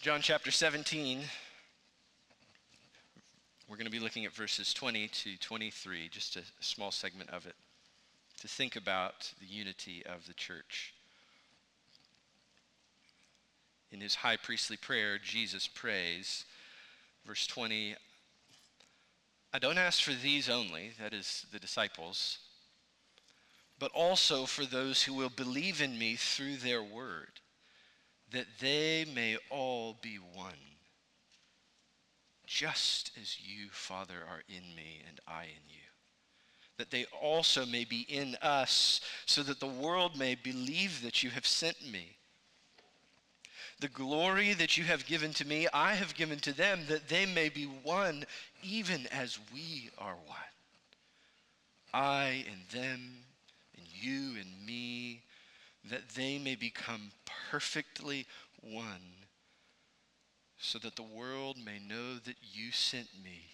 John chapter 17. We're going to be looking at verses 20 to 23, just a, small segment of it, to think about the unity of the church. In his high priestly prayer, Jesus prays, verse 20, I don't ask for these only, that is, the disciples, but also for those who will believe in me through their word that they may all be one, just as you, Father, are in me and I in you. That they also may be in us, so that the world may believe that you have sent me. The glory that you have given to me, I have given to them, that they may be one, even as we are one. I and them, and you and me, that they may become perfectly one, so that the world may know that you sent me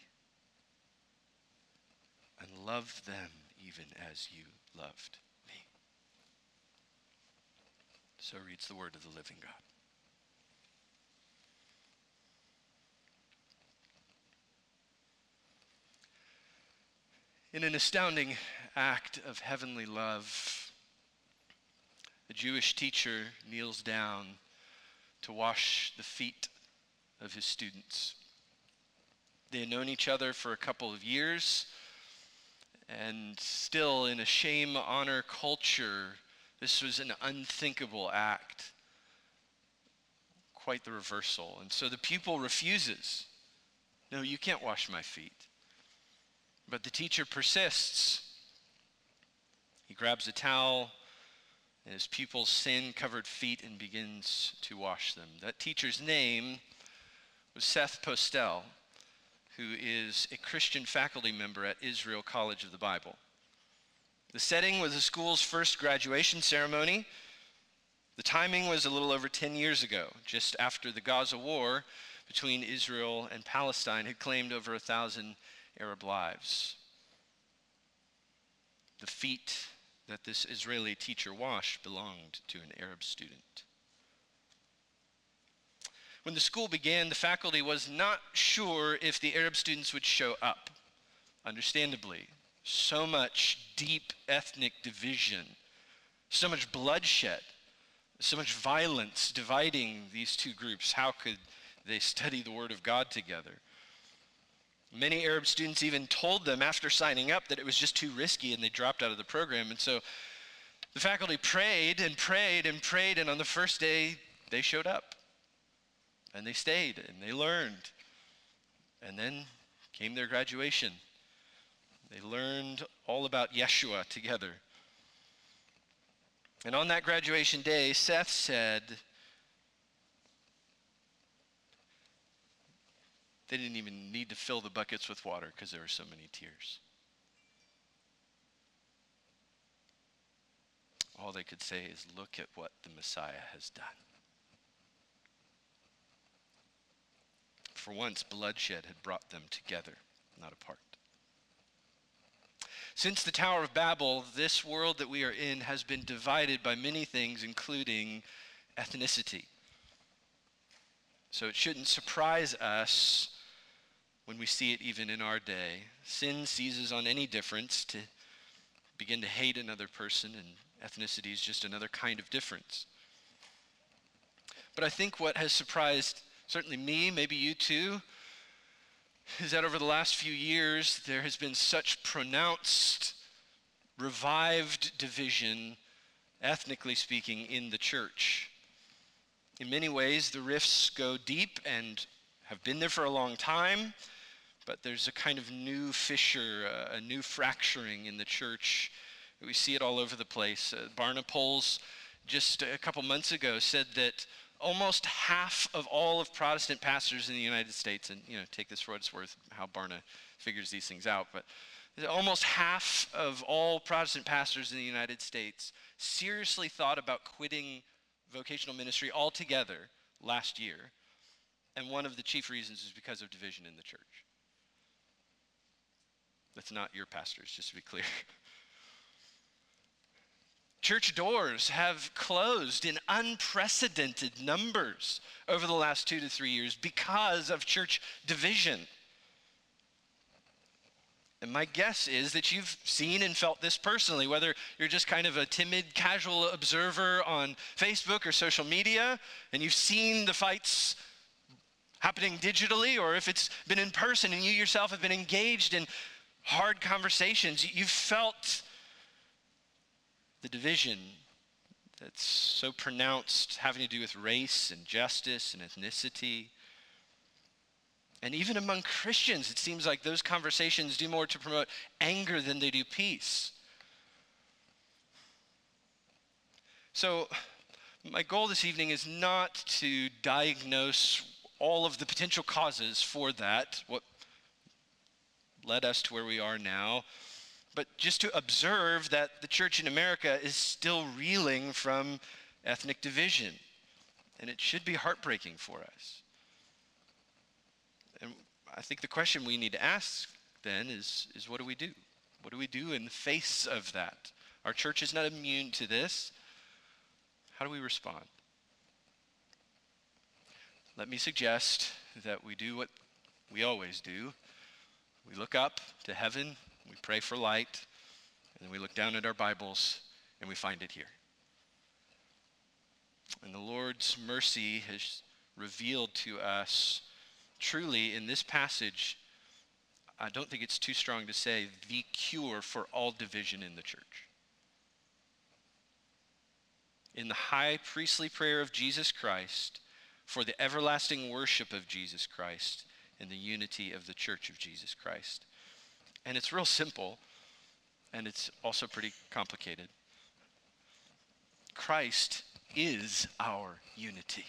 and love them even as you loved me. So reads the word of the living God. In an astounding act of heavenly love, Jewish teacher kneels down to wash the feet of his students. They had known each other for a couple of years, and still in a shame honor culture, this was an unthinkable act. Quite the reversal. And so the pupil refuses. No, you can't wash my feet. But the teacher persists. He grabs a towel and his pupils' sin covered feet and begins to wash them. That teacher's name was Seth Postell, who is a Christian faculty member at Israel College of the Bible. The setting was the school's first graduation ceremony. The timing was a little over 10 years ago, just after the Gaza war between Israel and Palestine had claimed over a thousand Arab lives. The feet that this Israeli teacher Wash, belonged to an Arab student. When the school began, the faculty was not sure if the Arab students would show up. Understandably, so much deep ethnic division, so much bloodshed, so much violence dividing these two groups. How could they study the Word of God together? Many Arab students even told them after signing up that it was just too risky and they dropped out of the program. And so the faculty prayed and prayed and prayed, and on the first day, they showed up. And they stayed and they learned. And then came their graduation. They learned all about Yeshua together. And on that graduation day, Seth said, They didn't even need to fill the buckets with water because there were so many tears. All they could say is, Look at what the Messiah has done. For once, bloodshed had brought them together, not apart. Since the Tower of Babel, this world that we are in has been divided by many things, including ethnicity. So it shouldn't surprise us when we see it even in our day. Sin seizes on any difference to begin to hate another person, and ethnicity is just another kind of difference. But I think what has surprised certainly me, maybe you too, is that over the last few years there has been such pronounced, revived division, ethnically speaking, in the church. In many ways, the rifts go deep and have been there for a long time but there's a kind of new fissure, uh, a new fracturing in the church. We see it all over the place. Uh, Barna polls just a couple months ago said that almost half of all of Protestant pastors in the United States, and you know, take this for what it's worth, how Barna figures these things out, but almost half of all Protestant pastors in the United States seriously thought about quitting vocational ministry altogether last year. And one of the chief reasons is because of division in the church. That's not your pastors, just to be clear. Church doors have closed in unprecedented numbers over the last two to three years because of church division. And my guess is that you've seen and felt this personally, whether you're just kind of a timid, casual observer on Facebook or social media, and you've seen the fights happening digitally, or if it's been in person and you yourself have been engaged in hard conversations, you've felt the division that's so pronounced having to do with race and justice and ethnicity. And even among Christians, it seems like those conversations do more to promote anger than they do peace. So, my goal this evening is not to diagnose all of the potential causes for that, what led us to where we are now, but just to observe that the church in America is still reeling from ethnic division. And it should be heartbreaking for us. And I think the question we need to ask then is, is what do we do? What do we do in the face of that? Our church is not immune to this. How do we respond? Let me suggest that we do what we always do. We look up to heaven we pray for light, and then we look down at our Bibles and we find it here. And the Lord's mercy has revealed to us truly in this passage, I don't think it's too strong to say, the cure for all division in the church. In the high priestly prayer of Jesus Christ, for the everlasting worship of Jesus Christ, and the unity of the church of Jesus Christ. And it's real simple, and it's also pretty complicated. Christ is our unity.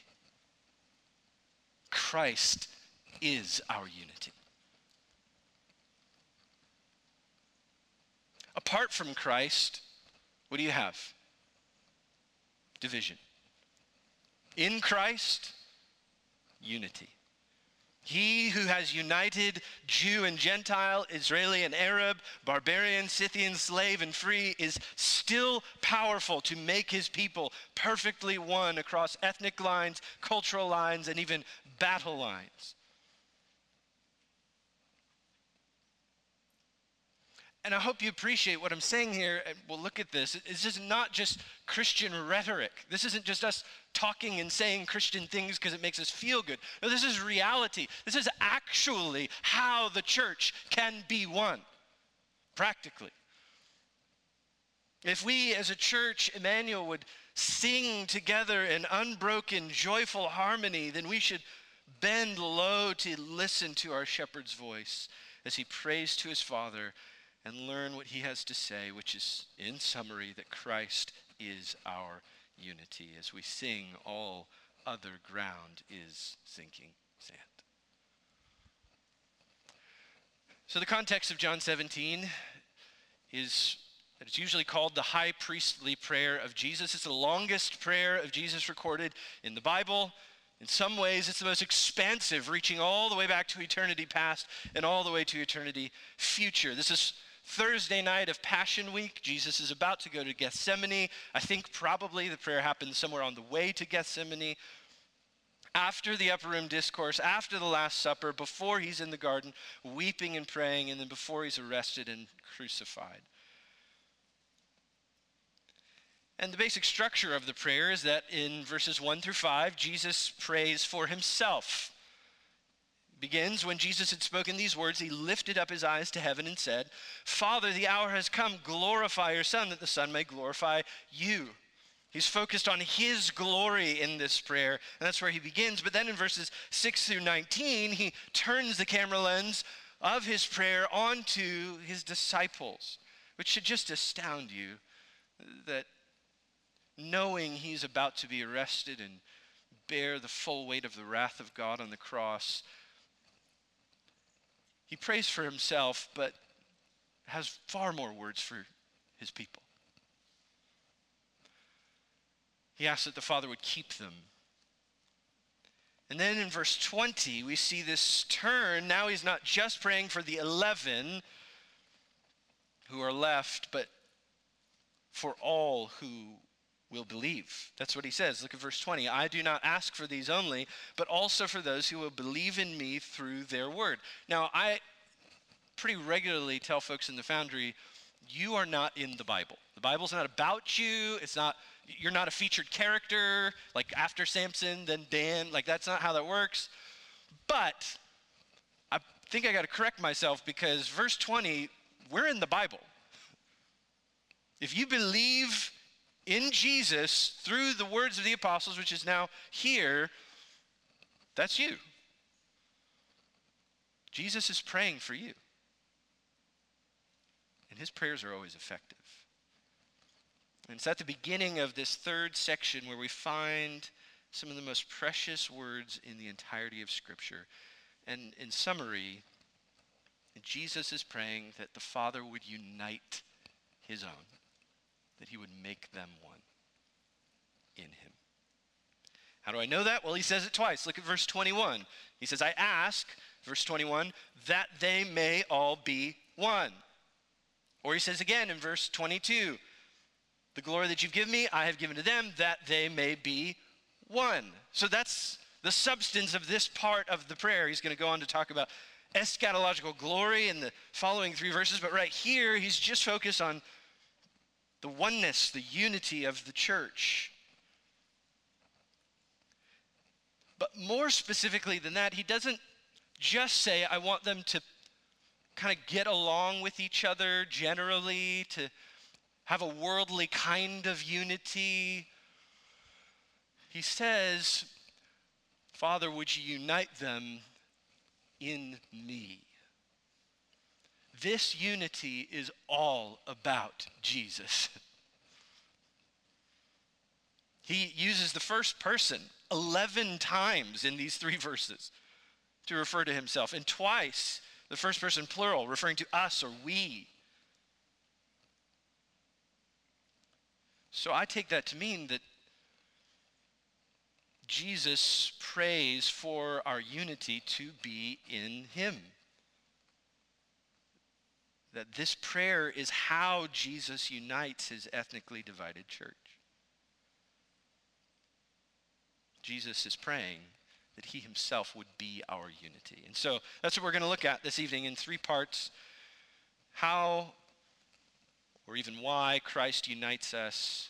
Christ is our unity. Apart from Christ, what do you have? Division. In Christ, unity. He who has united Jew and Gentile, Israeli and Arab, barbarian, Scythian, slave and free is still powerful to make his people perfectly one across ethnic lines, cultural lines, and even battle lines. And I hope you appreciate what I'm saying here. Well, look at this. This is not just Christian rhetoric. This isn't just us talking and saying Christian things because it makes us feel good. No, this is reality. This is actually how the church can be one, practically. If we as a church, Emmanuel, would sing together in unbroken, joyful harmony, then we should bend low to listen to our shepherd's voice as he prays to his Father and learn what he has to say, which is, in summary, that Christ is our unity. As we sing, all other ground is sinking sand. So, the context of John 17 is that it's usually called the high priestly prayer of Jesus. It's the longest prayer of Jesus recorded in the Bible. In some ways, it's the most expansive, reaching all the way back to eternity past and all the way to eternity future. This is Thursday night of Passion Week, Jesus is about to go to Gethsemane. I think probably the prayer happened somewhere on the way to Gethsemane. After the upper room discourse, after the Last Supper, before he's in the garden weeping and praying, and then before he's arrested and crucified. And the basic structure of the prayer is that in verses 1 through 5, Jesus prays for himself begins when Jesus had spoken these words, he lifted up his eyes to heaven and said, Father, the hour has come. Glorify your Son, that the Son may glorify you. He's focused on his glory in this prayer, and that's where he begins. But then in verses 6 through 19, he turns the camera lens of his prayer onto his disciples, which should just astound you that knowing he's about to be arrested and bear the full weight of the wrath of God on the cross, he prays for himself, but has far more words for his people. He asks that the Father would keep them. And then in verse 20, we see this turn. Now he's not just praying for the 11 who are left, but for all who will believe. That's what he says. Look at verse 20. I do not ask for these only, but also for those who will believe in me through their word. Now, I pretty regularly tell folks in the foundry, you are not in the Bible. The Bible's not about you. It's not you're not a featured character like after Samson then Dan. Like that's not how that works. But I think I got to correct myself because verse 20, we're in the Bible. If you believe in Jesus through the words of the apostles, which is now here, that's you. Jesus is praying for you. And his prayers are always effective. And it's at the beginning of this third section where we find some of the most precious words in the entirety of Scripture. And in summary, Jesus is praying that the Father would unite his own that he would make them one in him. How do I know that? Well, he says it twice. Look at verse 21. He says, I ask, verse 21, that they may all be one. Or he says again in verse 22, the glory that you've given me, I have given to them, that they may be one. So that's the substance of this part of the prayer. He's going to go on to talk about eschatological glory in the following three verses, but right here, he's just focused on the oneness, the unity of the church. But more specifically than that, he doesn't just say, I want them to kind of get along with each other generally, to have a worldly kind of unity. He says, Father, would you unite them in me? This unity is all about Jesus. he uses the first person 11 times in these three verses to refer to himself, and twice the first person plural, referring to us or we. So I take that to mean that Jesus prays for our unity to be in him that this prayer is how Jesus unites his ethnically divided church. Jesus is praying that he himself would be our unity. And so that's what we're going to look at this evening in three parts how or even why Christ unites us.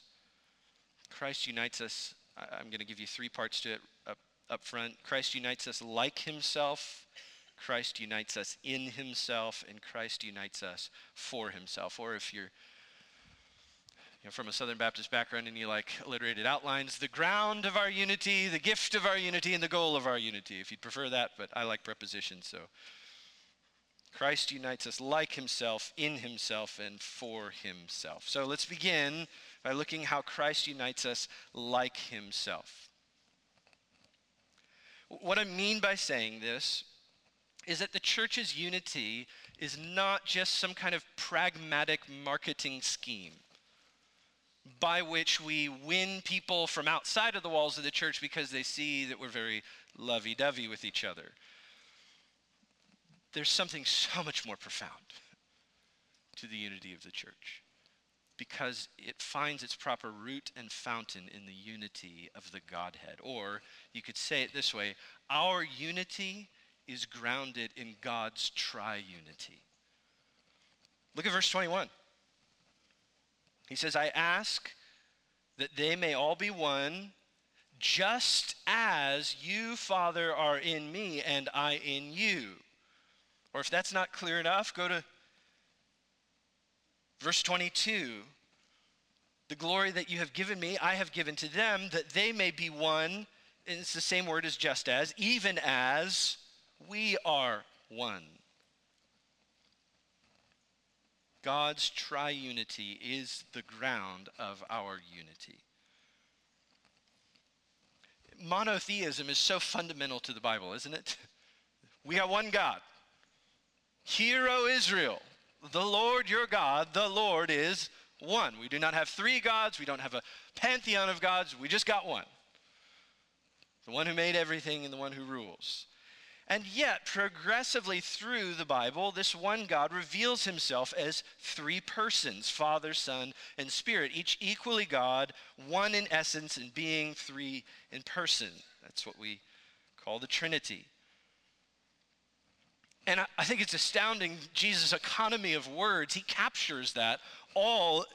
Christ unites us. I'm going to give you three parts to it up, up front. Christ unites us like himself. Christ unites us in himself, and Christ unites us for himself. Or if you're you know, from a Southern Baptist background and you like alliterated outlines, the ground of our unity, the gift of our unity, and the goal of our unity, if you'd prefer that, but I like prepositions, so. Christ unites us like himself, in himself, and for himself. So let's begin by looking how Christ unites us like himself. What I mean by saying this is that the church's unity is not just some kind of pragmatic marketing scheme by which we win people from outside of the walls of the church because they see that we're very lovey dovey with each other. There's something so much more profound to the unity of the church because it finds its proper root and fountain in the unity of the Godhead. Or you could say it this way our unity is grounded in God's triunity. Look at verse 21. He says, I ask that they may all be one, just as you, Father, are in me and I in you. Or if that's not clear enough, go to verse 22. The glory that you have given me, I have given to them, that they may be one. And it's the same word as just as, even as we are one. God's triunity is the ground of our unity. Monotheism is so fundamental to the Bible, isn't it? We have one God. Hear, O Israel, the Lord your God, the Lord is one. We do not have three gods, we don't have a pantheon of gods, we just got one. The one who made everything and the one who rules. And yet, progressively through the Bible, this one God reveals himself as three persons Father, Son, and Spirit, each equally God, one in essence and being, three in person. That's what we call the Trinity. And I, think it's astounding, Jesus' economy of words, he captures that all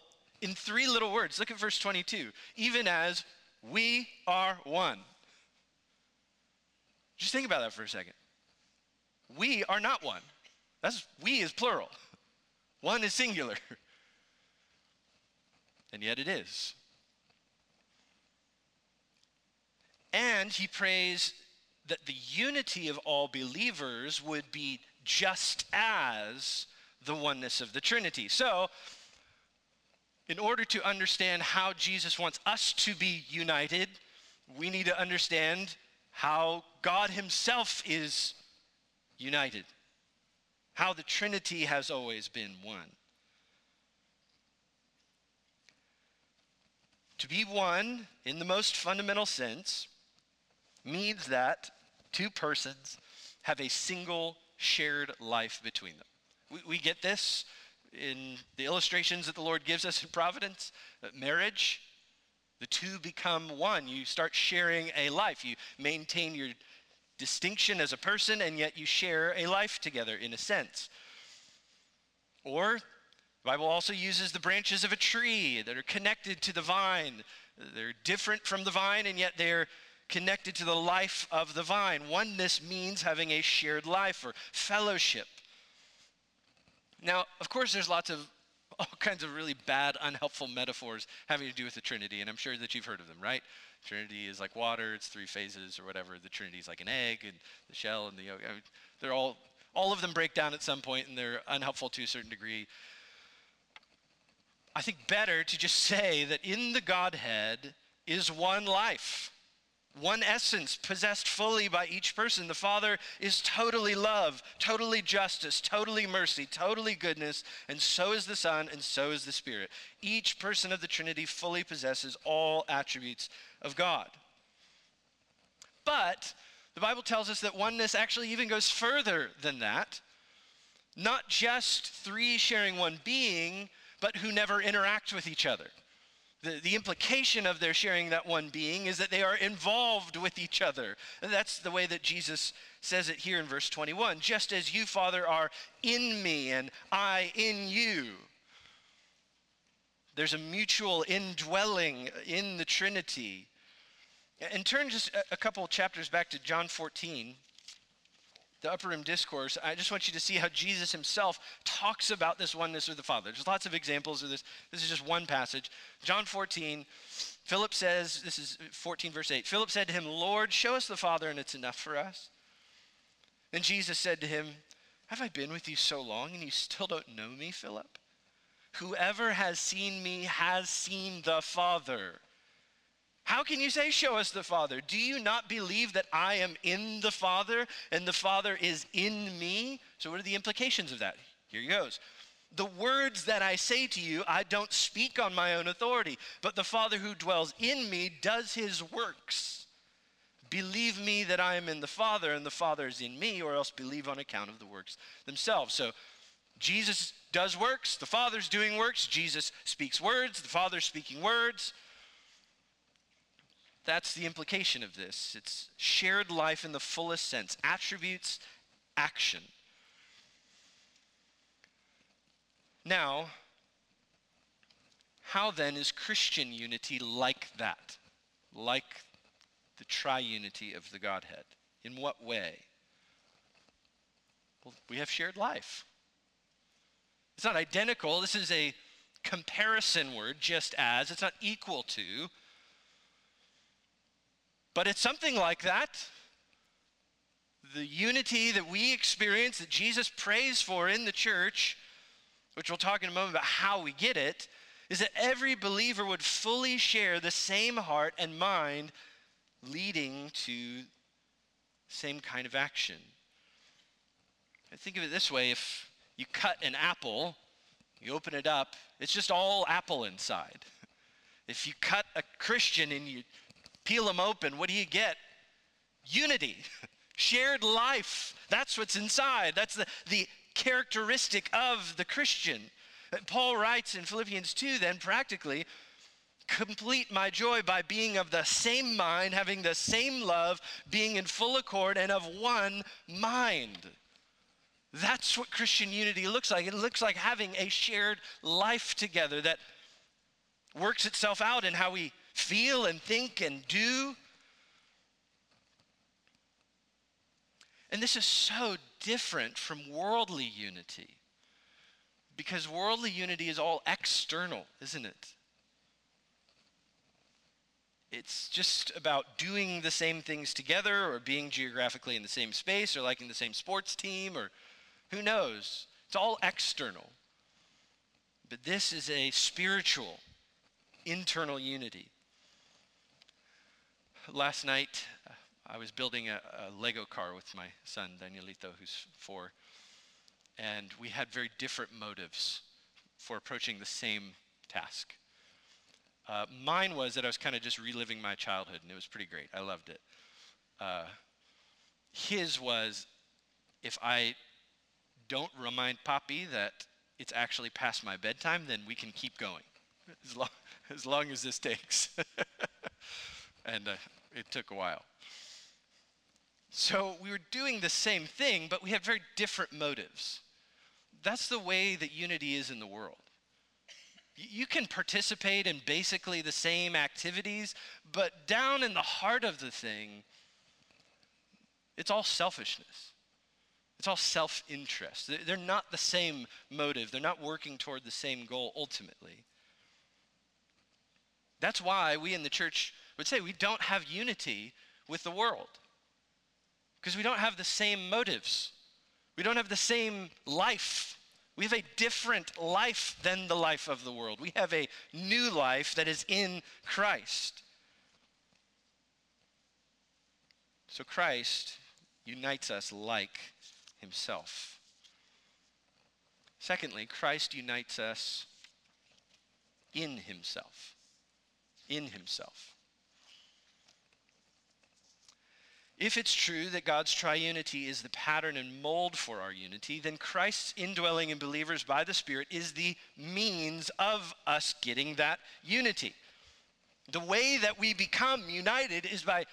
in three little words. Look at verse 22. Even as we are one. Just think about that for a second. We are not one. That's we is plural. One is singular. And yet it is. And he prays that the unity of all believers would be just as the oneness of the Trinity. So, in order to understand how Jesus wants us to be united, we need to understand how God Himself is united, how the Trinity has always been one. To be one, in the most fundamental sense, means that two persons have a single shared life between them. We, we get this in the illustrations that the Lord gives us in Providence. Marriage, the two become one. You start sharing a life. You maintain your distinction as a person, and yet you share a life together in a sense. Or the Bible also uses the branches of a tree that are connected to the vine. They're different from the vine, and yet they're connected to the life of the vine. Oneness means having a shared life or fellowship. Now, of course, there's lots of all kinds of really bad, unhelpful metaphors having to do with the Trinity, and I'm sure that you've heard of them, right? Trinity is like water, it's three phases or whatever. The Trinity is like an egg and the shell and the yolk. I mean, they're all, all of them break down at some point and they're unhelpful to a certain degree. I think better to just say that in the Godhead is one life one essence possessed fully by each person. The Father is totally love, totally justice, totally mercy, totally goodness, and so is the Son, and so is the Spirit. Each person of the Trinity fully possesses all attributes of God. But the Bible tells us that oneness actually even goes further than that. Not just three sharing one being, but who never interact with each other. The, the implication of their sharing that one being is that they are involved with each other. And that's the way that Jesus says it here in verse 21 just as you, Father, are in me and I in you. There's a mutual indwelling in the Trinity. And turn just a couple chapters back to John 14 the upper room discourse, I just want you to see how Jesus himself talks about this oneness with the Father. There's lots of examples of this. This is just one passage. John 14, Philip says, this is 14, verse 8. Philip said to him, Lord, show us the Father, and it's enough for us. Then Jesus said to him, Have I been with you so long, and you still don't know me, Philip? Whoever has seen me has seen the Father. How can you say, Show us the Father? Do you not believe that I am in the Father and the Father is in me? So, what are the implications of that? Here he goes. The words that I say to you, I don't speak on my own authority, but the Father who dwells in me does his works. Believe me that I am in the Father and the Father is in me, or else believe on account of the works themselves. So, Jesus does works, the Father's doing works, Jesus speaks words, the Father's speaking words. That's the implication of this. It's shared life in the fullest sense attributes, action. Now, how then is Christian unity like that? Like the triunity of the Godhead? In what way? Well, we have shared life. It's not identical. This is a comparison word, just as. It's not equal to. But it's something like that. The unity that we experience, that Jesus prays for in the church, which we'll talk in a moment about how we get it, is that every believer would fully share the same heart and mind leading to same kind of action. I think of it this way if you cut an apple, you open it up, it's just all apple inside. If you cut a Christian and you peel them open, what do you get? Unity. Shared life. That's what's inside. That's the, the characteristic of the Christian. Paul writes in Philippians 2 then practically, complete my joy by being of the same mind, having the same love, being in full accord, and of one mind. That's what Christian unity looks like. It looks like having a shared life together that works itself out in how we feel and think and do. And this is so different from worldly unity because worldly unity is all external, isn't it? It's just about doing the same things together or being geographically in the same space or liking the same sports team or who knows? It's all external. But this is a spiritual, internal unity. Last night, uh, I was building a, a Lego car with my son, Danielito, who's four, and we had very different motives for approaching the same task. Uh, mine was that I was kind of just reliving my childhood, and it was pretty great. I loved it. Uh, his was if I don't remind Poppy that it's actually past my bedtime, then we can keep going as long as, long as this takes. and uh, it took a while. So we were doing the same thing, but we had very different motives. That's the way that unity is in the world. You can participate in basically the same activities, but down in the heart of the thing, it's all selfishness. It's all self interest. They're not the same motive, they're not working toward the same goal ultimately. That's why we in the church would say we don't have unity with the world, because we don't have the same motives, we don't have the same life. We have a different life than the life of the world. We have a new life that is in Christ. So Christ unites us like himself. Secondly, Christ unites us in himself. In himself. If it's true that God's triunity is the pattern and mold for our unity, then Christ's indwelling in believers by the Spirit is the means of us getting that unity. The way that we become united is by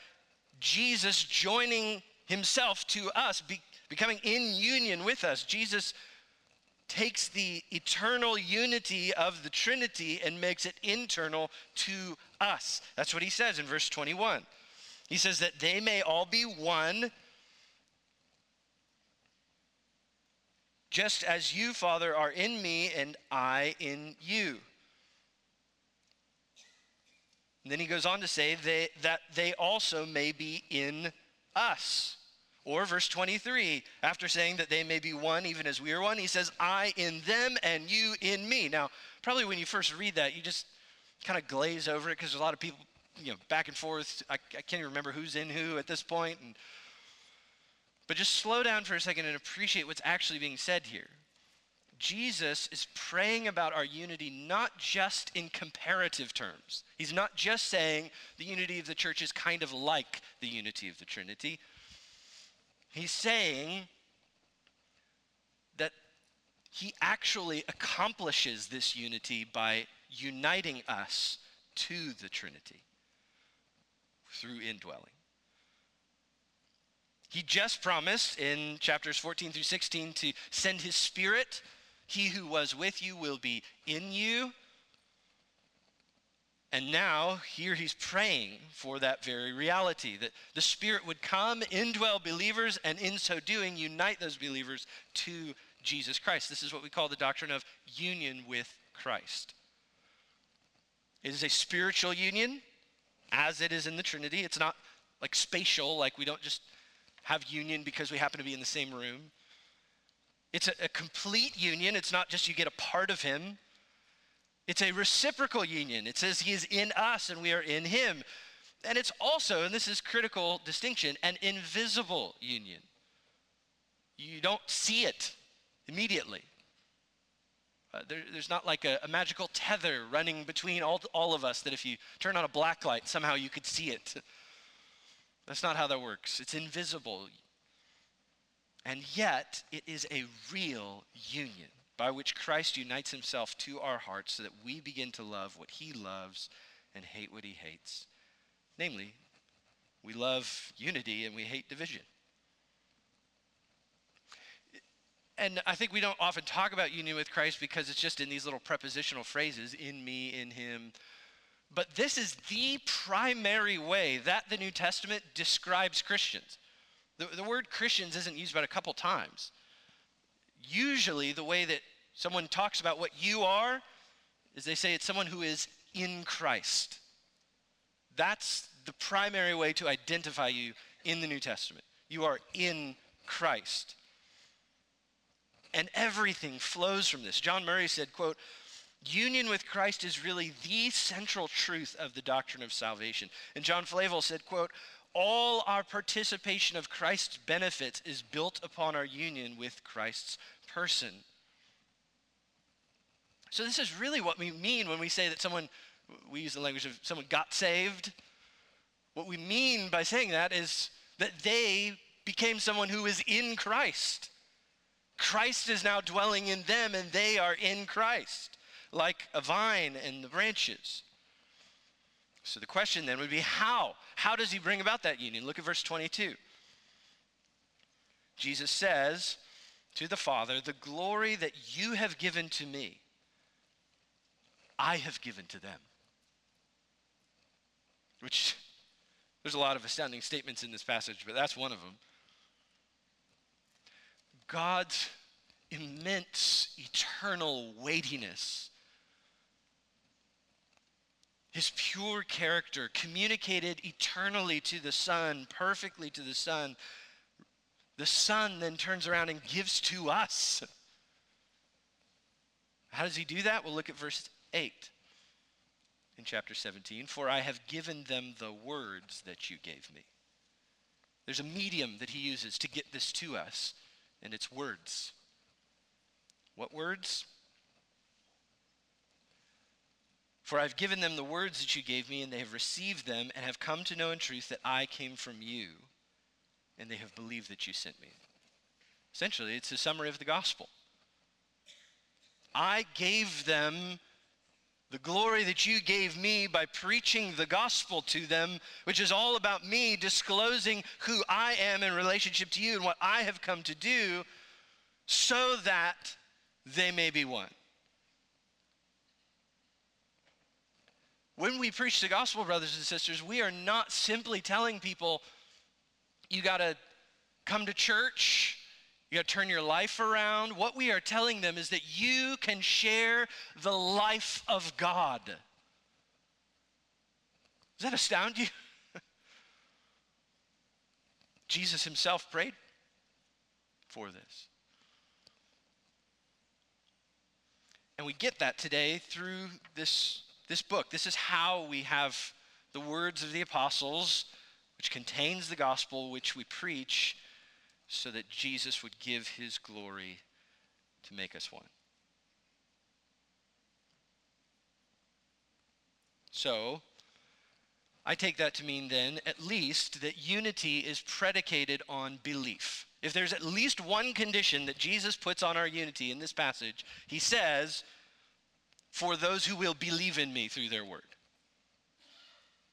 Jesus joining himself to us, be, becoming in union with us. Jesus takes the eternal unity of the Trinity and makes it internal to us. That's what he says in verse 21. He says that they may all be one, just as you, Father, are in me and I in you. And then he goes on to say they, that they also may be in us. Or verse 23, after saying that they may be one even as we are one, he says, I in them and you in me. Now, probably when you first read that, you just kind of glaze over it because a lot of people you know, back and forth. I, I can't even remember who's in who at this point. And, but just slow down for a second and appreciate what's actually being said here. Jesus is praying about our unity not just in comparative terms. He's not just saying the unity of the church is kind of like the unity of the Trinity. He's saying that he actually accomplishes this unity by uniting us to the Trinity through indwelling. He just promised in chapters 14 through 16 to send his spirit. He who was with you will be in you. And now, here he's praying for that very reality that the Spirit would come, indwell believers, and in so doing, unite those believers to Jesus Christ. This is what we call the doctrine of union with Christ. It is a spiritual union, as it is in the Trinity. It's not like spatial, like we don't just have union because we happen to be in the same room. It's a, a, complete union. It's not just you get a part of him. It's a reciprocal union. It says he is in us and we are in him. And it's also, and this is critical distinction, an invisible union. You don't see it immediately. Uh, there, there's not like a, a, magical tether running between all, all of us that if you turn on a black light, somehow you could see it. That's not how that works. It's invisible. And yet, it is a real union by which Christ unites himself to our hearts so that we begin to love what he loves and hate what he hates. Namely, we love unity and we hate division. And I think we don't often talk about union with Christ because it's just in these little prepositional phrases in me, in him. But this is the primary way that the New Testament describes Christians. The, the word Christians isn't used but a couple times. Usually, the way that someone talks about what you are is they say it's someone who is in Christ. That's the primary way to identify you in the New Testament. You are in Christ. And everything flows from this. John Murray said, quote, union with Christ is really the central truth of the doctrine of salvation. And John Flavel said, quote, all our participation of Christ's benefits is built upon our union with Christ's person. So this is really what we mean when we say that someone, we use the language of someone got saved. What we mean by saying that is that they became someone who is in Christ. Christ is now dwelling in them and they are in Christ, like a vine and the branches. So the question then would be how? How does he bring about that union? Look at verse 22. Jesus says to the Father, The glory that you have given to me, I have given to them. Which, there's a lot of astounding statements in this passage, but that's one of them. God's immense, eternal weightiness, his pure character communicated eternally to the Son, perfectly to the Son. The Son then turns around and gives to us. How does he do that? We'll look at verse 8 in chapter 17. For I have given them the words that you gave me. There's a medium that he uses to get this to us and it's words. What words? For I've given them the words that you gave me, and they have received them, and have come to know in truth that I came from you, and they have believed that you sent me. Essentially, it's a summary of the gospel. I gave them the glory that you gave me by preaching the gospel to them, which is all about me disclosing who I am in relationship to you and what I have come to do, so that they may be one. When we preach the gospel, brothers and sisters, we are not simply telling people, you got to come to church you got to turn your life around. What we are telling them is that you can share the life of God. Does that astound you? Jesus himself prayed for this. And we get that today through this, this book. This is how we have the words of the apostles, which contains the gospel, which we preach so that Jesus would give his glory to make us one. So, I take that to mean then, at least, that unity is predicated on belief. If there's at least one condition that Jesus puts on our unity in this passage, he says, For those who will believe in me through their word.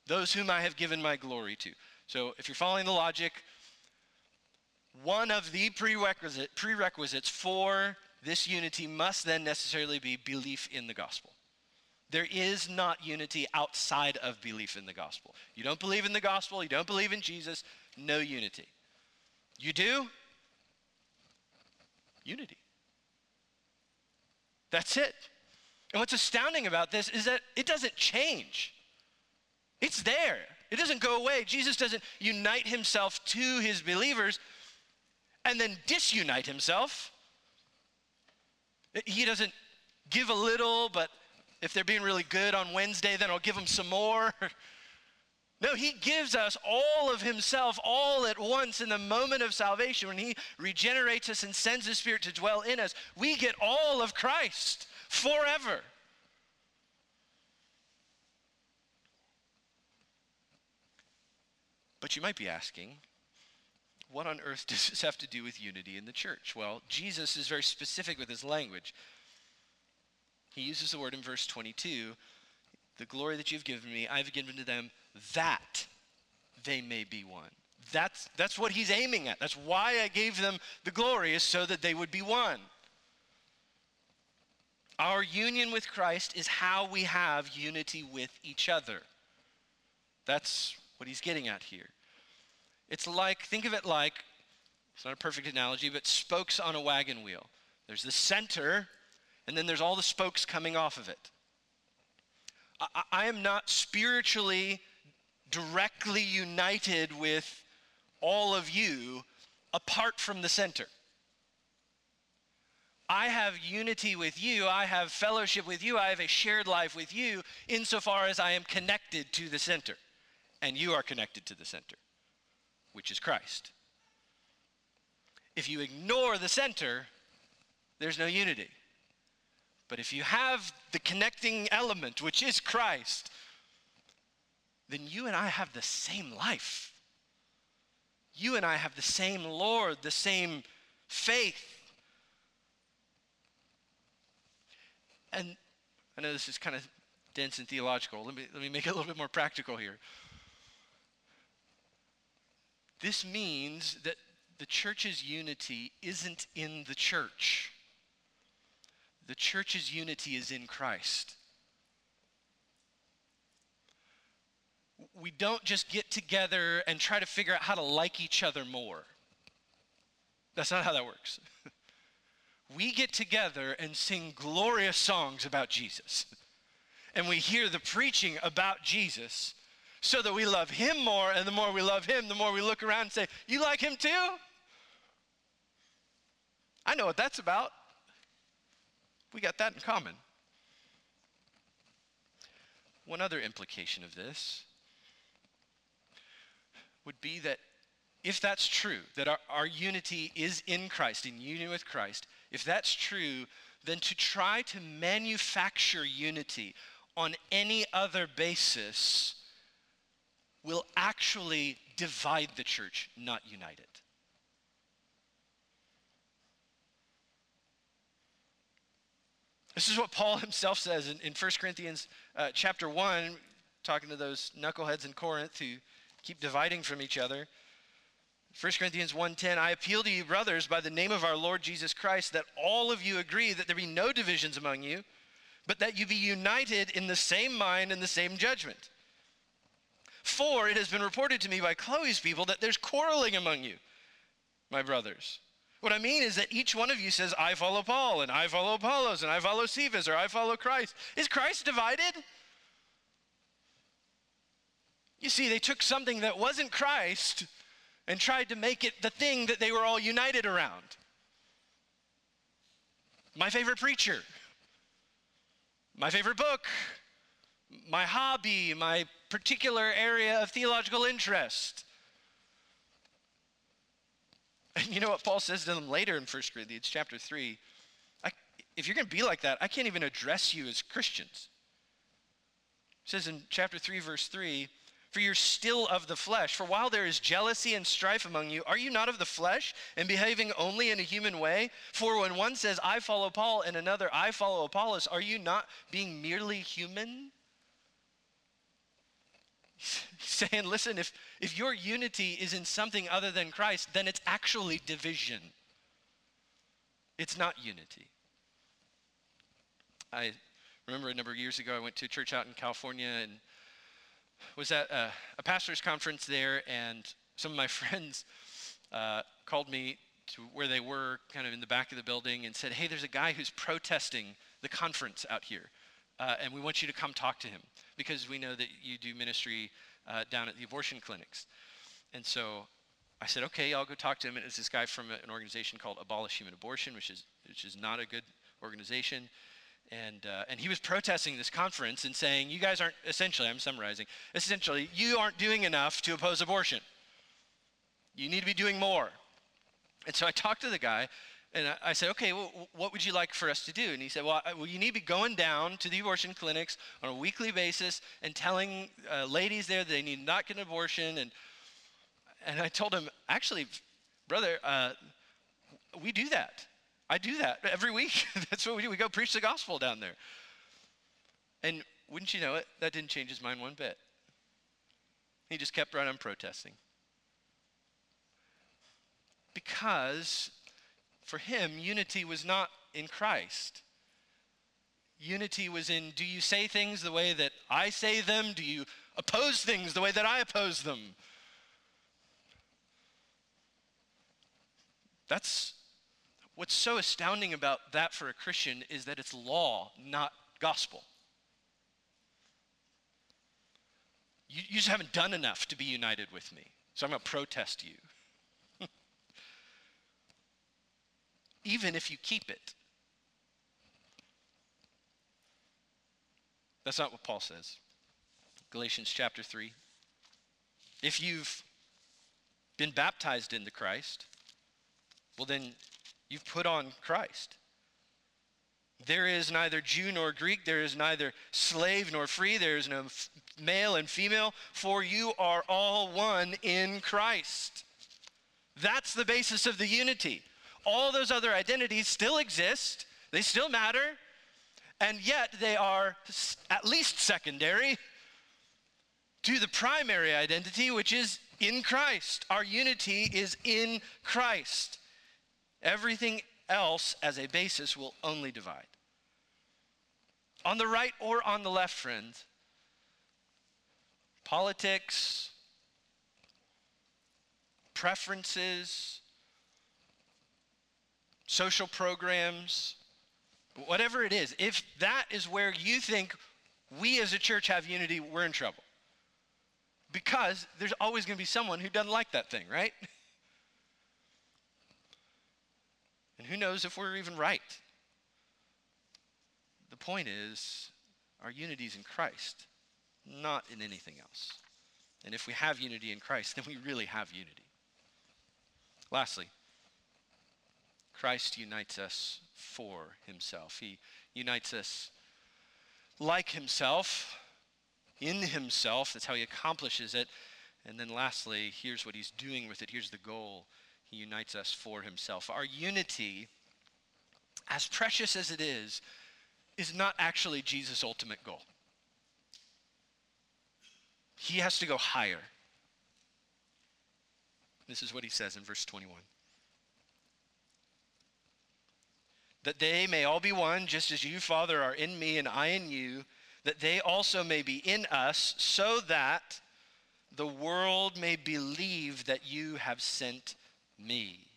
Those whom I have given my glory to. So if you're following the logic, one of the prerequisite, prerequisites for this unity must then necessarily be belief in the gospel. There is not unity outside of belief in the gospel. You don't believe in the gospel, you don't believe in Jesus, no unity. You do? Unity. That's it. And what's astounding about this is that it doesn't change. It's there. It doesn't go away. Jesus doesn't unite himself to his believers and then disunite himself. He doesn't give a little, but if they're being really good on Wednesday, then I'll give them some more. No, he gives us all of himself all at once in the moment of salvation. When he regenerates us and sends his spirit to dwell in us, we get all of Christ forever. But you might be asking, what on earth does this have to do with unity in the church? Well, Jesus is very specific with his language. He uses the word in verse 22 the glory that you've given me, I've given to them that they may be one. That's, that's what he's aiming at. That's why I gave them the glory, is so that they would be one. Our union with Christ is how we have unity with each other. That's what he's getting at here. It's like, think of it like, it's not a perfect analogy, but spokes on a wagon wheel. There's the center, and then there's all the spokes coming off of it. I, I am not spiritually directly united with all of you apart from the center. I have unity with you, I have fellowship with you, I have a shared life with you insofar as I am connected to the center. And you are connected to the center which is Christ. If you ignore the center, there's no unity. But if you have the connecting element, which is Christ, then you and I have the same life. You and I have the same Lord, the same faith. And I know this is kind of dense and theological. Let me, let me make it a little bit more practical here. This means that the church's unity isn't in the church. The church's unity is in Christ. We don't just get together and try to figure out how to like each other more. That's not how that works. we get together and sing glorious songs about Jesus. And we hear the preaching about Jesus so that we love him more. And the more we love him, the more we look around and say, You like him too? I know what that's about. We got that in common. One other implication of this would be that if that's true, that our, our unity is in Christ, in union with Christ, if that's true, then to try to manufacture unity on any other basis will actually divide the church, not unite it. This is what Paul himself says in, in 1 Corinthians uh, chapter 1, talking to those knuckleheads in Corinth who keep dividing from each other. 1 Corinthians 1:10 I appeal to you brothers by the name of our Lord Jesus Christ that all of you agree that there be no divisions among you but that you be united in the same mind and the same judgment. For it has been reported to me by Chloe's people that there's quarreling among you, my brothers. What I mean is that each one of you says, I follow Paul, and I follow Apollos, and I follow Cephas, or I follow Christ. Is Christ divided? You see, they took something that wasn't Christ and tried to make it the thing that they were all united around. My favorite preacher, my favorite book, my hobby, my particular area of theological interest. And you know what Paul says to them later in 1 Corinthians chapter 3? If you're going to be like that, I can't even address you as Christians. He says in chapter 3, verse 3 For you're still of the flesh. For while there is jealousy and strife among you, are you not of the flesh and behaving only in a human way? For when one says, I follow Paul, and another, I follow Apollos, are you not being merely human? Saying, listen, if, if your unity is in something other than Christ, then it's actually division. It's not unity. I remember a number of years ago, I went to a church out in California and was at a, a pastor's conference there, and some of my friends uh, called me to where they were, kind of in the back of the building, and said, Hey, there's a guy who's protesting the conference out here, uh, and we want you to come talk to him because we know that you do ministry uh, down at the abortion clinics. And so I said, okay, I'll go talk to him. And it's this guy from an organization called Abolish Human Abortion, which is, which is not a good organization. And, uh, and he was protesting this conference and saying, you guys aren't, essentially, I'm summarizing, essentially, you aren't doing enough to oppose abortion. You need to be doing more. And so I talked to the guy, and I, said, okay, well, what would you like for us to do? And he said, well, I, well, you need to be going down to the abortion clinics on a weekly basis and telling uh, ladies there that they need not get an abortion. And, and I told him, actually, Brother, uh, we do that. I do that every week. That's what we do. We go preach the gospel down there. And wouldn't you know it, that didn't change his mind one bit. He just kept right on protesting. Because for him, unity was not in Christ. Unity was in do you say things the way that I say them? Do you oppose things the way that I oppose them? That's what's so astounding about that for a Christian is that it's law, not gospel. You, you just haven't done enough to be united with me, so I'm going to protest you. Even if you keep it. That's not what Paul says. Galatians chapter 3. If you've been baptized into Christ, well, then you've put on Christ. There is neither Jew nor Greek, there is neither slave nor free, there is no male and female, for you are all one in Christ. That's the basis of the unity. All those other identities still exist, they still matter, and yet they are at least secondary to the primary identity, which is in Christ. Our unity is in Christ. Everything else as a basis will only divide. On the right or on the left, friends, politics, preferences, social programs, whatever it is, if that is where you think we as a church have unity, we're in trouble. Because there's always going to be someone who doesn't like that thing, right? And who knows if we're even right? The point is, our unity is in Christ, not in anything else. And if we have unity in Christ, then we really have unity. Lastly, Christ unites us for himself. He unites us like himself, in himself. That's how he accomplishes it. And then lastly, here's what he's doing with it. Here's the goal. He unites us for himself. Our unity, as precious as it is, is not actually Jesus' ultimate goal. He has to go higher. This is what he says in verse 21. That they may all be one, just as you, Father, are in me and I in you, that they also may be in us, so that the world may believe that you have sent me.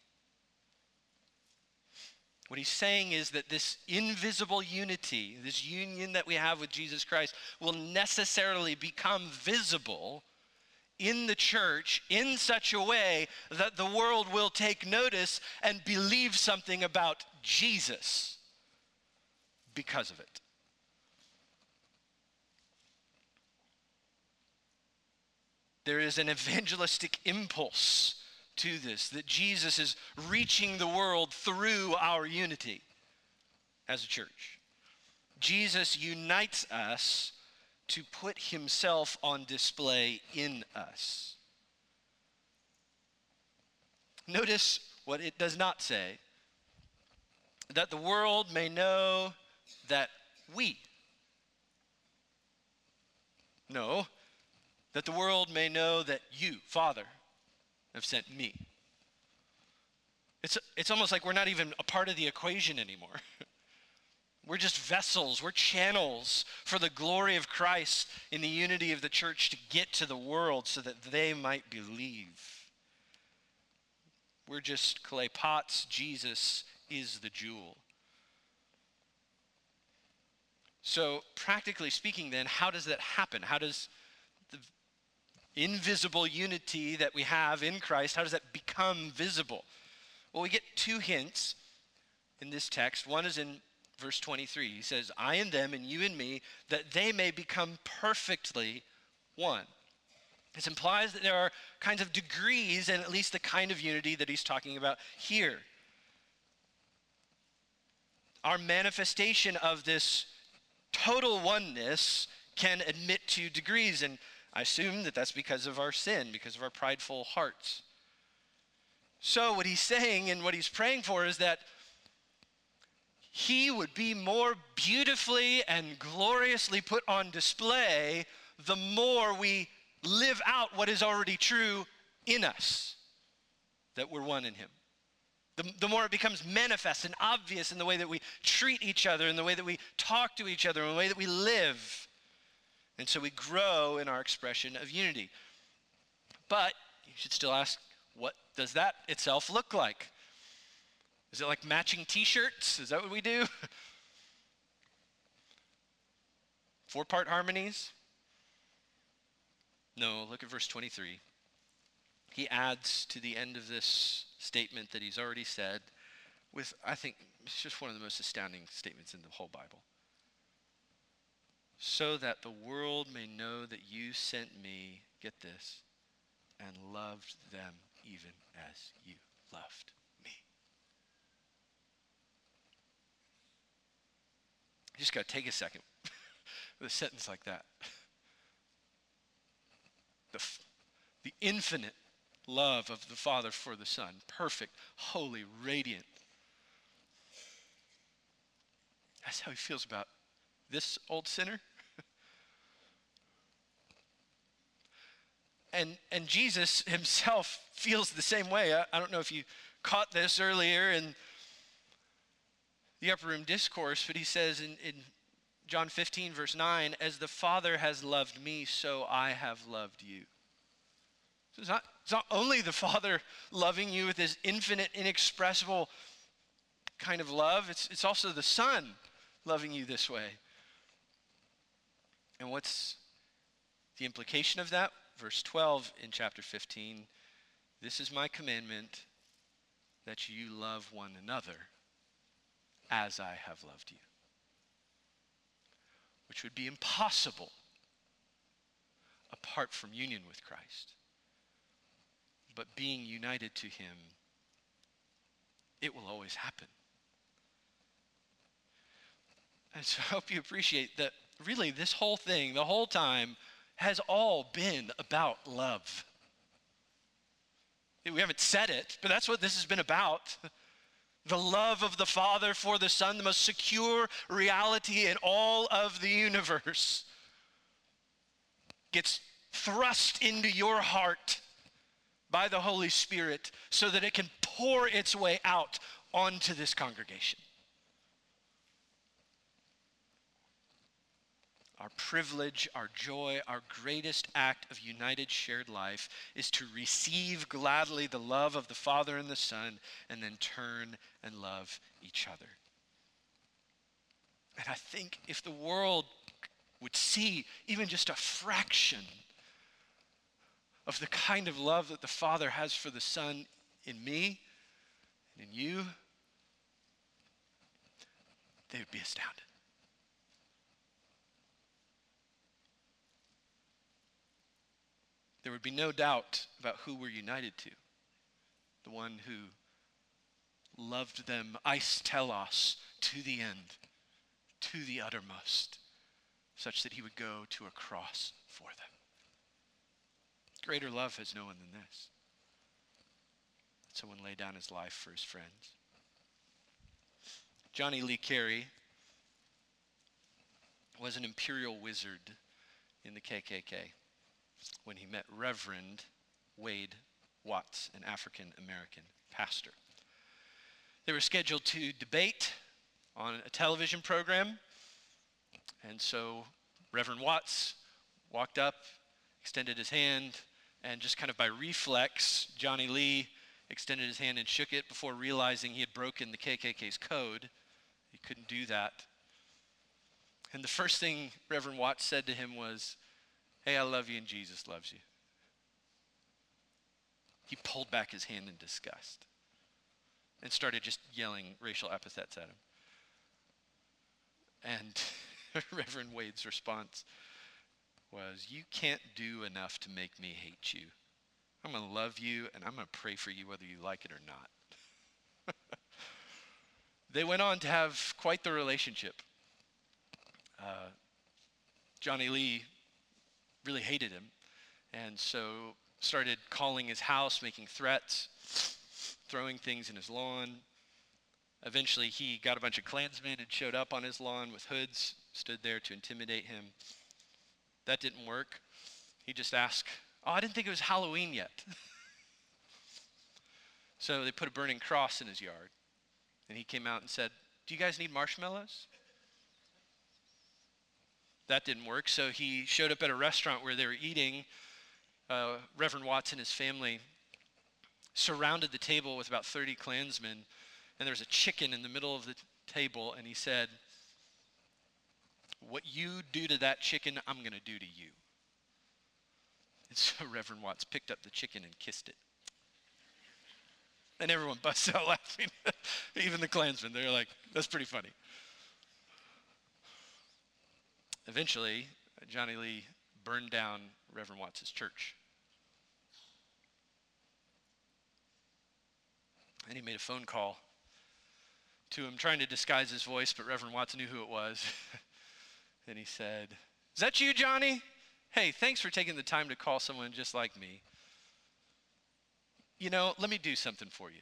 What he's saying is that this invisible unity, this union that we have with Jesus Christ, will necessarily become visible in the church in such a way that the world will take notice and believe something about Jesus because of it. There is an evangelistic impulse to this that Jesus is reaching the world through our unity as a church. Jesus unites us to put himself on display in us. Notice what it does not say that the world may know that we. No, that the world may know that you, Father, have sent me. It's, it's almost like we're not even a part of the equation anymore. we're just vessels, we're channels for the glory of Christ in the unity of the church to get to the world so that they might believe. We're just clay pots. Jesus is the jewel. So, practically speaking, then, how does that happen? How does the invisible unity that we have in Christ, how does that become visible? Well, we get two hints in this text. One is in verse 23. He says, I and them, and you and me, that they may become perfectly one. This implies that there are kinds of degrees and at least the kind of unity that he's talking about here our manifestation of this total oneness can admit to degrees. And I assume that that's because of our sin, because of our prideful hearts. So, what he's saying and what he's praying for is that he would be more beautifully and gloriously put on display the more we live out what is already true in us that we're one in him. The, the more it becomes manifest and obvious in the way that we treat each other, in the way that we talk to each other, in the way that we live. And so we grow in our expression of unity. But you should still ask, what does that itself look like? Is it like matching t shirts? Is that what we do? Four part harmonies? No, look at verse 23. He adds to the end of this statement that he's already said with, I think, it's just one of the most astounding statements in the whole Bible. So that the world may know that you sent me, get this, and loved them even as you loved me. You just got to take a second with a sentence like that. The, the infinite love of the Father for the Son, perfect, holy, radiant. That's how he feels about this old sinner. and, and Jesus himself feels the same way. I, I don't know if you caught this earlier in the upper room discourse, but he says in, in John 15, verse 9, as the Father has loved me, so I have loved you. So it's not, it's not only the Father loving you with his infinite, inexpressible kind of love, it's, it's also the Son loving you this way. And what's the implication of that? Verse 12 in chapter 15 This is my commandment that you love one another as I have loved you which would be impossible apart from union with Christ. But being united to Him, it will always happen. And so I hope you appreciate that really this whole thing, the whole time, has all been about love. We haven't said it, but that's what this has been about the love of the Father for the Son, the most secure reality in all of the universe, gets thrust into your heart by the Holy Spirit so that it can pour its way out onto this congregation. Our privilege, our joy, our greatest act of united shared life is to receive gladly the love of the Father and the Son and then turn and love each other. And I think if the world would see even just a fraction of the kind of love that the Father has for the Son in me and in you, they would be astounded. There would be no doubt about who we're united to. The one who loved them, eis telos, to the end, to the uttermost, such that he would go to a cross for them. Greater love has no one than this. Someone lay down his life for his friends. Johnny Lee Clary was an imperial wizard in the KKK when he met Reverend Wade Watts, an African American pastor. They were scheduled to debate on a television program, and so Reverend Watts walked up, extended his hand, and just kind of by reflex, Johnny Lee extended his hand and shook it before realizing he had broken the KKK's code. He couldn't do that. And the first thing Reverend Watts said to him was, Hey, I love you and Jesus loves you. He pulled back his hand in disgust and started just yelling racial epithets at him. And Reverend Wade's response was, You can't do enough to make me hate you. I'm going to love you and I'm going to pray for you whether you like it or not. they went on to have quite the relationship. Uh, Johnny Lee really hated him and so started calling his house, making threats. throwing things in his lawn. Eventually, he got a bunch of Klansmen and showed up on his lawn with hoods, stood there to intimidate him. That didn't work. He just asked, Oh, I didn't think it was Halloween yet. so they put a burning cross in his yard. And he came out and said, Do you guys need marshmallows? That didn't work. So he showed up at a restaurant where they were eating. Uh, Reverend Watts and his family surrounded the table with about 30 Klansmen, and there was a chicken in the middle of the table, and he said, What you do to that chicken, I'm going to do to you. And so Reverend Watts picked up the chicken and kissed it. And everyone busts out laughing. Even the Klansmen, they're like, that's pretty funny. Eventually, Johnny Lee burned down Reverend Watts' church. And he made a phone call to him, trying to disguise his voice, but Reverend Watts knew who it was. and he said, Is that you, Johnny? Hey, thanks for taking the time to call someone just like me. You know, let me do something for you.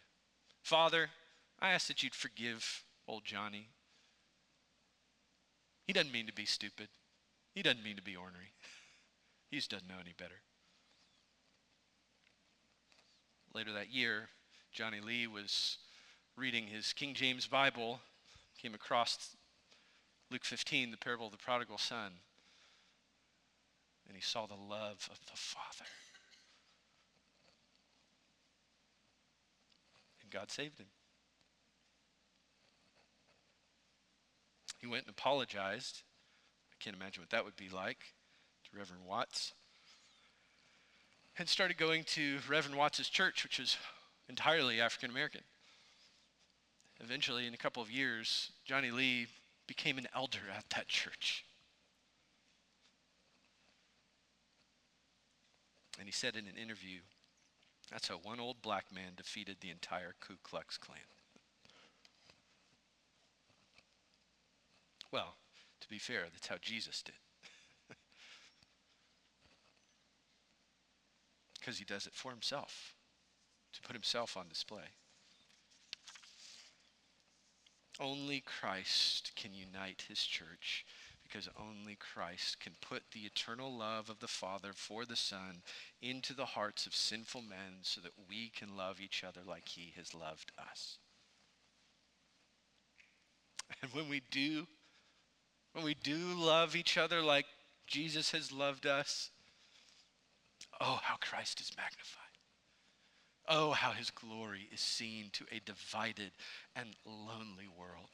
Father, I ask that you'd forgive old Johnny. He doesn't mean to be stupid. He doesn't mean to be ornery. He just doesn't know any better. Later that year, Johnny Lee was reading his King James Bible, came across Luke 15, the parable of the prodigal son, and he saw the love of the Father. And God saved him. He went and apologized. I can't imagine what that would be like to Reverend Watts. And started going to Reverend Watts's church, which was entirely African American. Eventually, in a couple of years, Johnny Lee became an elder at that church. And he said in an interview, that's how one old black man defeated the entire Ku Klux Klan. Well, to be fair, that's how Jesus did. Because he does it for himself to put himself on display. Only Christ can unite his church because only Christ can put the eternal love of the Father for the Son into the hearts of sinful men so that we can love each other like he has loved us. And when we do, we do love each other like Jesus has loved us, oh, how Christ is magnified. Oh, how his glory is seen to a divided and lonely world.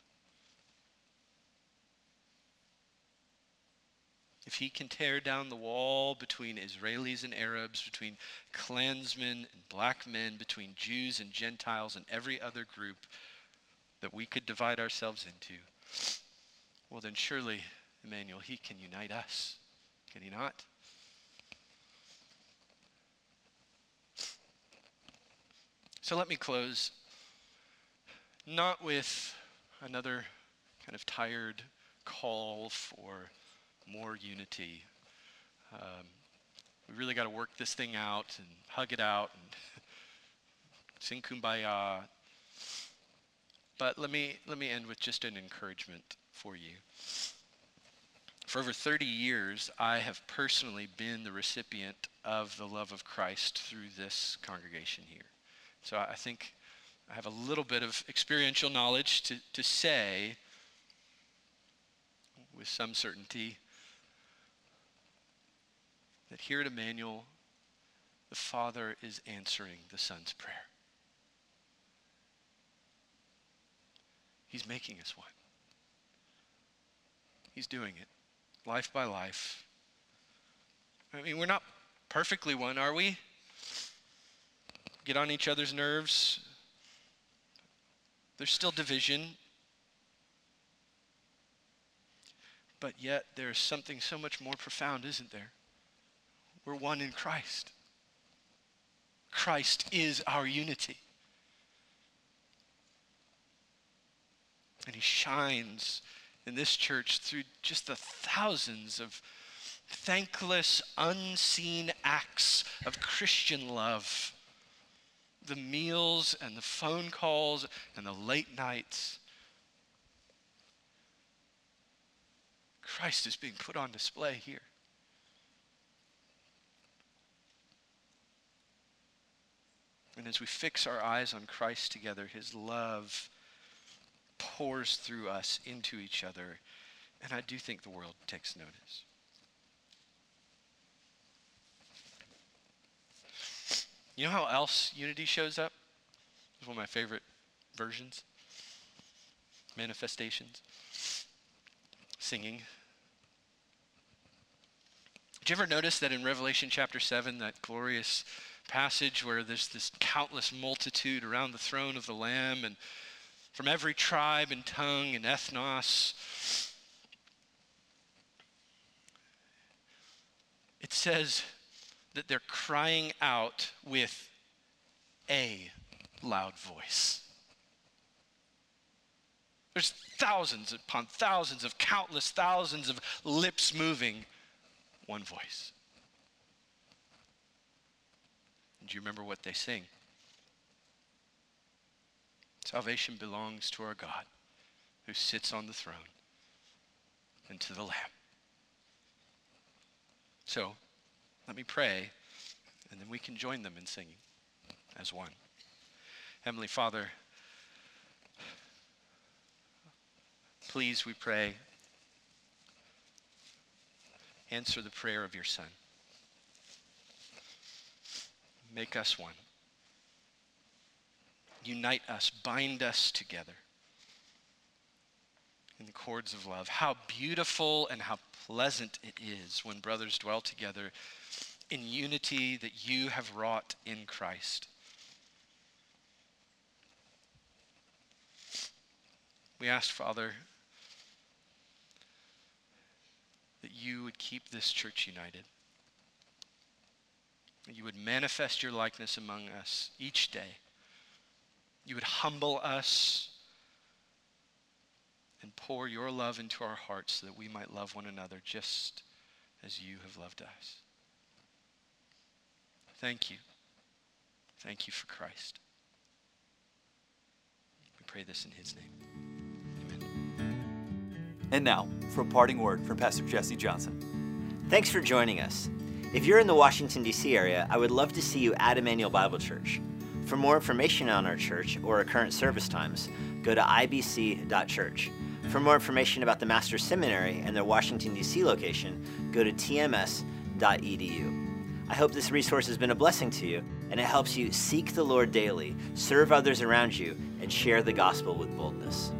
If he can tear down the wall between Israelis and Arabs, between Klansmen and black men, between Jews and Gentiles and every other group that we could divide ourselves into, well, then surely, Emmanuel, he can unite us. Can he not? So let me close not with another kind of tired call for more unity. Um, we really got to work this thing out and hug it out and sing kumbaya. But let me, let me end with just an encouragement for you. For over 30 years, I have personally been the recipient of the love of Christ through this congregation here. So I think I have a little bit of experiential knowledge to, to say with some certainty that here at Immanuel, the Father is answering the Son's prayer. He's making us one. He's doing it life by life. I mean, we're not perfectly one, are we? get on each other's nerves. There's still division. But yet, there's something so much more profound, isn't there? We're one in Christ. Christ is our unity. And he shines in this church through just the thousands of thankless, unseen acts of Christian love the meals and the phone calls and the late nights. Christ is being put on display here. And as we fix our eyes on Christ together, his love pours through us into each other. And I do think the world takes notice. You know how else unity shows up? It's one of my favorite versions, manifestations. Singing. Did you ever notice that in Revelation chapter 7, that glorious passage where there's this countless multitude around the throne of the Lamb and from every tribe and tongue and ethnos? It says, that they're crying out with a loud voice. There's thousands upon thousands of countless thousands of lips moving, one voice. Do you remember what they sing? Salvation belongs to our God who sits on the throne and to the Lamb. So, let me pray, and then we can join them in singing as one. Heavenly Father, please, we pray, answer the prayer of your Son. Make us one. Unite us, bind us together in the cords of love. How beautiful and how pleasant it is when brothers dwell together in unity that you have wrought in Christ. We ask, Father, that you would keep this church united. That you would manifest your likeness among us each day. You would humble us and pour your love into our hearts so that we might love one another just as you have loved us. Thank you. Thank you for Christ. We pray this in his name. Amen. And now, for a parting word from Pastor Jesse Johnson. Thanks for joining us. If you're in the Washington, D.C. area, I would love to see you at Immanuel Bible Church. For more information on our church or our current service times, go to ibc.church. For more information about the Master's Seminary and their Washington, D.C. location, go to tms.edu. I hope this resource has been a blessing to you and it helps you seek the Lord daily, serve others around you, and share the gospel with boldness.